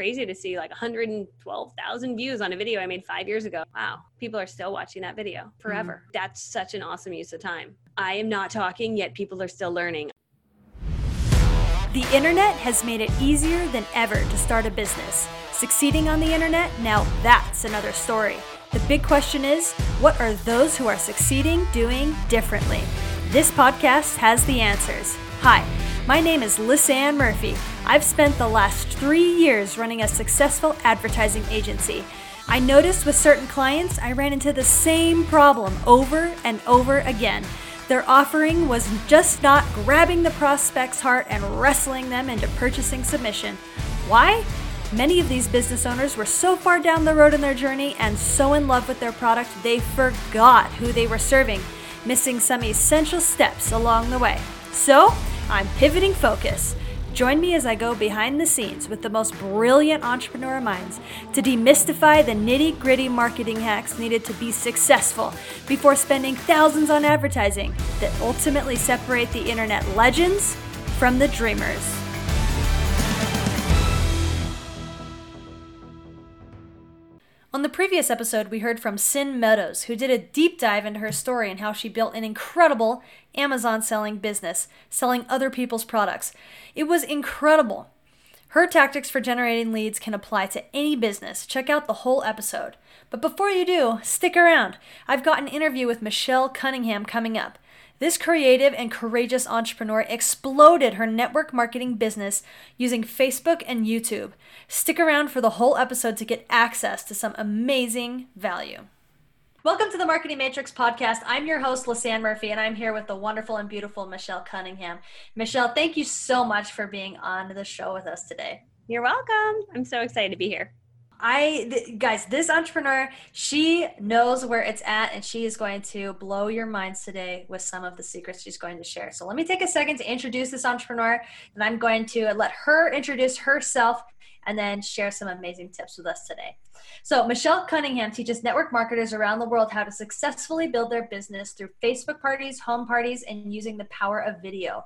crazy to see like 112,000 views on a video I made five years ago. Wow, people are still watching that video forever. Mm. That's such an awesome use of time. I am not talking, yet people are still learning. The internet has made it easier than ever to start a business. Succeeding on the internet, now that's another story. The big question is what are those who are succeeding doing differently? This podcast has the answers. Hi, my name is Lisanne Murphy. I've spent the last three years running a successful advertising agency. I noticed with certain clients, I ran into the same problem over and over again. Their offering was just not grabbing the prospect's heart and wrestling them into purchasing submission. Why? Many of these business owners were so far down the road in their journey and so in love with their product, they forgot who they were serving, missing some essential steps along the way. So, I'm pivoting focus. Join me as I go behind the scenes with the most brilliant entrepreneur minds to demystify the nitty gritty marketing hacks needed to be successful before spending thousands on advertising that ultimately separate the internet legends from the dreamers. On the previous episode, we heard from Sin Meadows, who did a deep dive into her story and how she built an incredible Amazon selling business, selling other people's products. It was incredible. Her tactics for generating leads can apply to any business. Check out the whole episode. But before you do, stick around. I've got an interview with Michelle Cunningham coming up. This creative and courageous entrepreneur exploded her network marketing business using Facebook and YouTube. Stick around for the whole episode to get access to some amazing value. Welcome to the Marketing Matrix podcast. I'm your host, Lisanne Murphy, and I'm here with the wonderful and beautiful Michelle Cunningham. Michelle, thank you so much for being on the show with us today. You're welcome. I'm so excited to be here. I th- guys, this entrepreneur, she knows where it's at and she is going to blow your minds today with some of the secrets she's going to share. So let me take a second to introduce this entrepreneur and I'm going to let her introduce herself and then share some amazing tips with us today. So, Michelle Cunningham teaches network marketers around the world how to successfully build their business through Facebook parties, home parties, and using the power of video.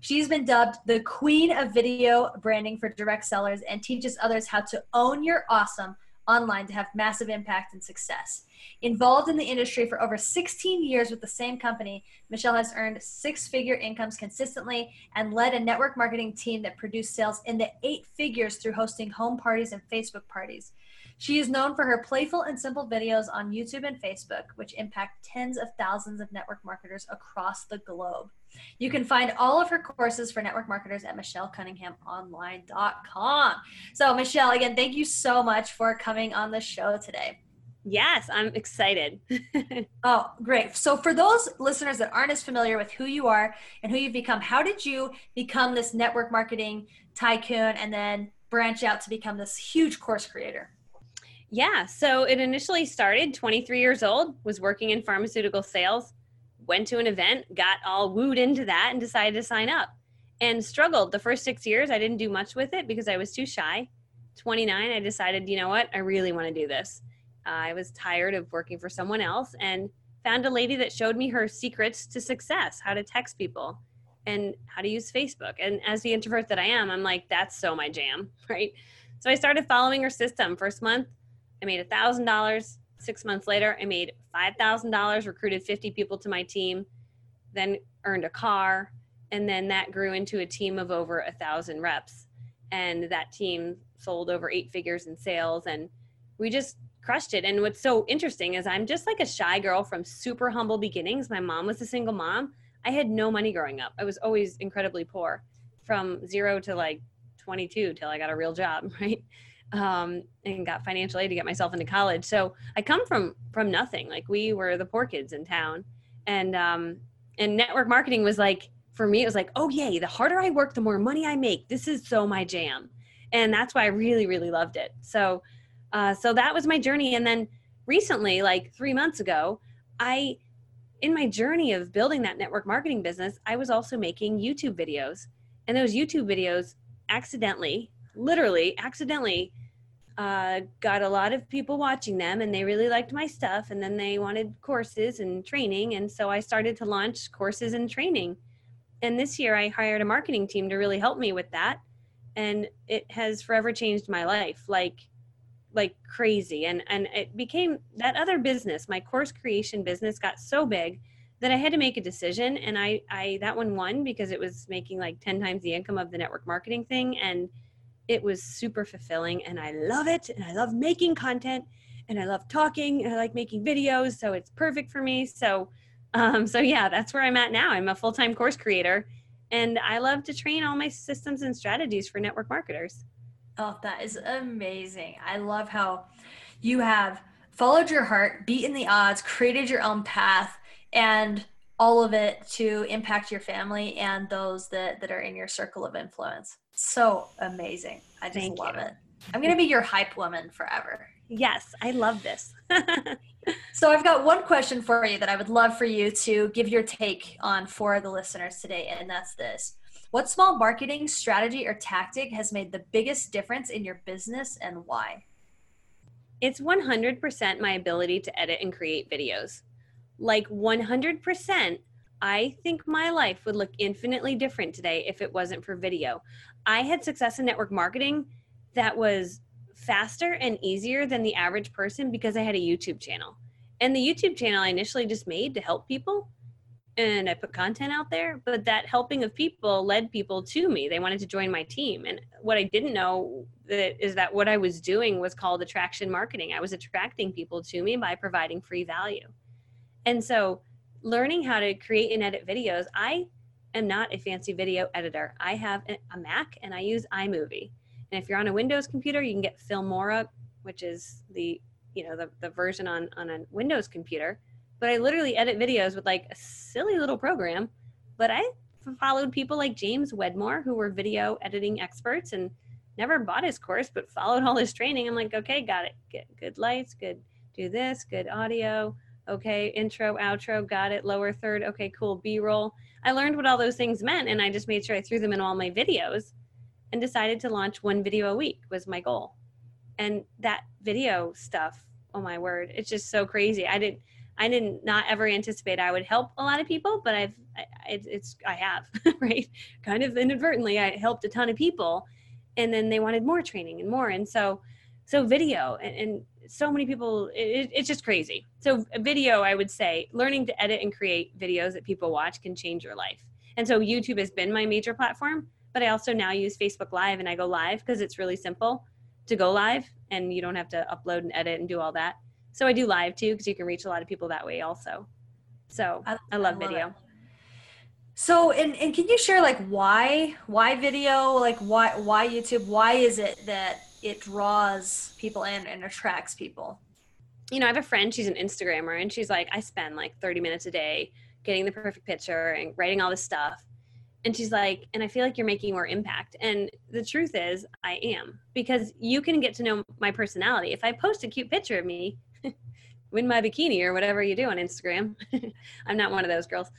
She's been dubbed the queen of video branding for direct sellers and teaches others how to own your awesome online to have massive impact and success. Involved in the industry for over 16 years with the same company, Michelle has earned six figure incomes consistently and led a network marketing team that produced sales in the eight figures through hosting home parties and Facebook parties. She is known for her playful and simple videos on YouTube and Facebook, which impact tens of thousands of network marketers across the globe. You can find all of her courses for network marketers at michellecunninghamonline.com. So, Michelle, again, thank you so much for coming on the show today. Yes, I'm excited. oh, great. So, for those listeners that aren't as familiar with who you are and who you've become, how did you become this network marketing tycoon and then branch out to become this huge course creator? Yeah, so it initially started 23 years old, was working in pharmaceutical sales, went to an event, got all wooed into that, and decided to sign up and struggled. The first six years, I didn't do much with it because I was too shy. 29, I decided, you know what, I really want to do this. Uh, I was tired of working for someone else and found a lady that showed me her secrets to success how to text people and how to use Facebook. And as the introvert that I am, I'm like, that's so my jam, right? So I started following her system. First month, I made a thousand dollars. Six months later, I made five thousand dollars, recruited 50 people to my team, then earned a car, and then that grew into a team of over a thousand reps. And that team sold over eight figures in sales, and we just crushed it. And what's so interesting is I'm just like a shy girl from super humble beginnings. My mom was a single mom. I had no money growing up. I was always incredibly poor from zero to like 22 till I got a real job, right? Um, and got financial aid to get myself into college. So I come from from nothing. Like we were the poor kids in town, and um, and network marketing was like for me. It was like, oh yay! The harder I work, the more money I make. This is so my jam, and that's why I really really loved it. So uh, so that was my journey. And then recently, like three months ago, I in my journey of building that network marketing business, I was also making YouTube videos, and those YouTube videos accidentally literally accidentally uh, got a lot of people watching them and they really liked my stuff and then they wanted courses and training and so i started to launch courses and training. And this year i hired a marketing team to really help me with that and it has forever changed my life like like crazy. And and it became that other business my course creation business got so big that i had to make a decision and i i that one won because it was making like 10 times the income of the network marketing thing and it was super fulfilling and i love it and i love making content and i love talking and i like making videos so it's perfect for me so um so yeah that's where i'm at now i'm a full-time course creator and i love to train all my systems and strategies for network marketers Oh, that is amazing. I love how you have followed your heart, beaten the odds, created your own path, and all of it to impact your family and those that, that are in your circle of influence. So amazing. I just Thank love you. it. I'm going to be your hype woman forever. Yes, I love this. so I've got one question for you that I would love for you to give your take on for the listeners today, and that's this. What small marketing strategy or tactic has made the biggest difference in your business and why? It's 100% my ability to edit and create videos. Like 100%, I think my life would look infinitely different today if it wasn't for video. I had success in network marketing that was faster and easier than the average person because I had a YouTube channel. And the YouTube channel I initially just made to help people and I put content out there, but that helping of people led people to me. They wanted to join my team. And what I didn't know that is that what I was doing was called attraction marketing. I was attracting people to me by providing free value. And so learning how to create and edit videos, I am not a fancy video editor. I have a Mac and I use iMovie. And if you're on a Windows computer, you can get Filmora, which is the you know the, the version on on a Windows computer but I literally edit videos with like a silly little program. But I followed people like James Wedmore, who were video editing experts and never bought his course, but followed all his training. I'm like, okay, got it. Get good lights, good, do this, good audio. Okay, intro, outro, got it. Lower third, okay, cool. B roll. I learned what all those things meant and I just made sure I threw them in all my videos and decided to launch one video a week was my goal. And that video stuff, oh my word, it's just so crazy. I didn't I didn't not ever anticipate I would help a lot of people, but I've I, it's I have right kind of inadvertently I helped a ton of people, and then they wanted more training and more, and so so video and, and so many people it, it's just crazy. So video I would say learning to edit and create videos that people watch can change your life, and so YouTube has been my major platform, but I also now use Facebook Live and I go live because it's really simple to go live and you don't have to upload and edit and do all that so I do live too because you can reach a lot of people that way also. So I, I love, I love video. It. So and and can you share like why why video like why why YouTube why is it that it draws people in and attracts people? You know, I have a friend, she's an Instagrammer and she's like I spend like 30 minutes a day getting the perfect picture and writing all this stuff. And she's like, and I feel like you're making more impact. And the truth is, I am because you can get to know my personality. If I post a cute picture of me, win my bikini or whatever you do on Instagram. I'm not one of those girls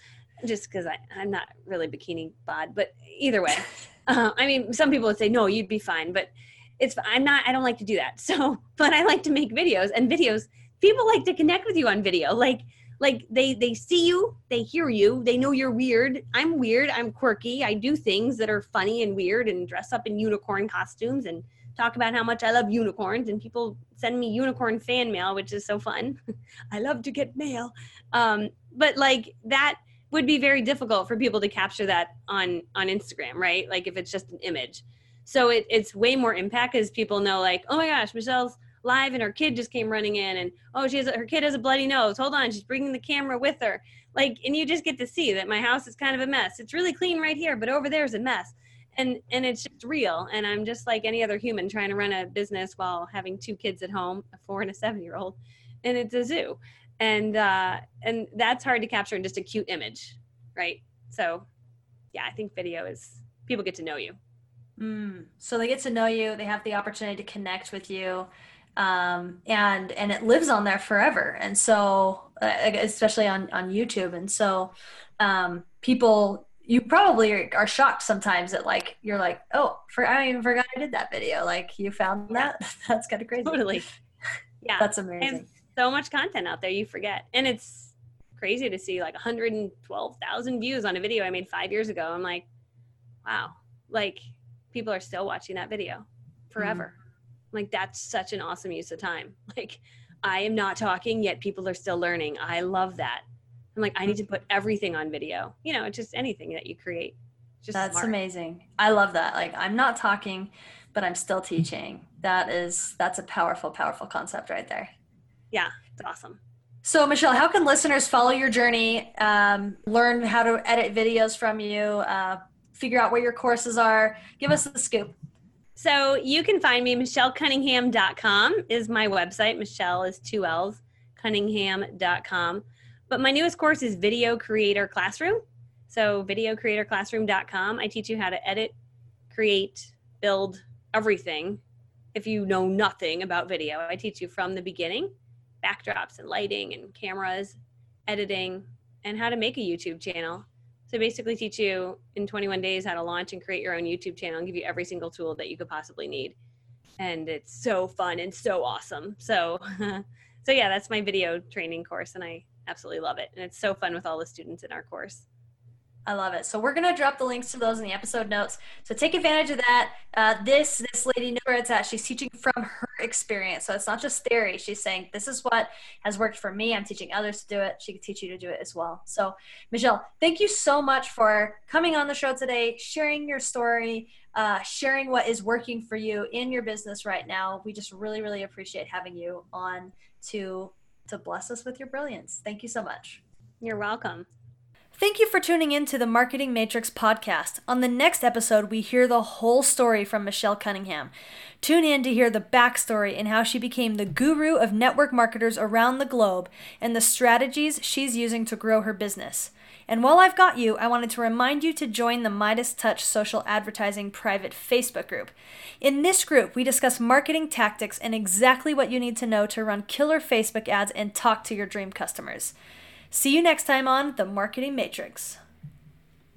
just because I'm not really bikini bod, but either way, uh, I mean, some people would say, no, you'd be fine, but it's, I'm not, I don't like to do that. So, but I like to make videos and videos, people like to connect with you on video. Like, like they, they see you, they hear you, they know you're weird. I'm weird. I'm quirky. I do things that are funny and weird and dress up in unicorn costumes and talk about how much I love unicorns, and people send me unicorn fan mail, which is so fun. I love to get mail. Um, but like that would be very difficult for people to capture that on on Instagram, right? Like if it's just an image. So it, it's way more impact as people know, like, oh my gosh, Michelle's live and her kid just came running in, and oh, she has a, her kid has a bloody nose. Hold on, she's bringing the camera with her. Like, and you just get to see that my house is kind of a mess. It's really clean right here, but over there is a mess and and it's just real and i'm just like any other human trying to run a business while having two kids at home a four and a seven year old and it's a zoo and uh and that's hard to capture in just a cute image right so yeah i think video is people get to know you mm. so they get to know you they have the opportunity to connect with you um, and and it lives on there forever. And so uh, especially on on youtube. And so um, people you probably are, shocked sometimes that like you're like oh for i even forgot i did that video. Like you found that? That's kind of crazy. Totally. Yeah. That's amazing. so much content out there you forget. And it's crazy to see like 112000 views on a video i made five years ago. I'm like wow. Like people are still watching that video forever. Mm. Like that's such an awesome use of time. Like I am not talking yet people are still learning. I love that. I'm like I need to put everything on video. You know, just anything that you create. Just That's smart. amazing. I love that. Like I'm not talking but I'm still teaching. That is that's a powerful powerful concept right there. Yeah, it's awesome. So, Michelle, how can listeners follow your journey, um, learn how to edit videos from you, uh, figure out where your courses are? Give us the scoop. So, you can find me, michellecunningham.com is my website. Michelle is two L's, cunningham.com. But my newest course is Video Creator Classroom. So, videocreatorclassroom.com. I teach you how to edit, create, build everything if you know nothing about video. I teach you from the beginning backdrops and lighting and cameras, editing, and how to make a YouTube channel. So basically teach you in 21 days how to launch and create your own YouTube channel and give you every single tool that you could possibly need. And it's so fun and so awesome. So so yeah, that's my video training course and I absolutely love it. And it's so fun with all the students in our course. I love it. So we're gonna drop the links to those in the episode notes. So take advantage of that. Uh, this this lady knows where it's at. She's teaching from her experience. So it's not just theory. She's saying this is what has worked for me. I'm teaching others to do it. She could teach you to do it as well. So Michelle, thank you so much for coming on the show today, sharing your story, uh, sharing what is working for you in your business right now. We just really really appreciate having you on to to bless us with your brilliance. Thank you so much. You're welcome. Thank you for tuning in to the Marketing Matrix podcast. On the next episode, we hear the whole story from Michelle Cunningham. Tune in to hear the backstory and how she became the guru of network marketers around the globe and the strategies she's using to grow her business. And while I've got you, I wanted to remind you to join the Midas Touch Social Advertising private Facebook group. In this group, we discuss marketing tactics and exactly what you need to know to run killer Facebook ads and talk to your dream customers. See you next time on The Marketing Matrix.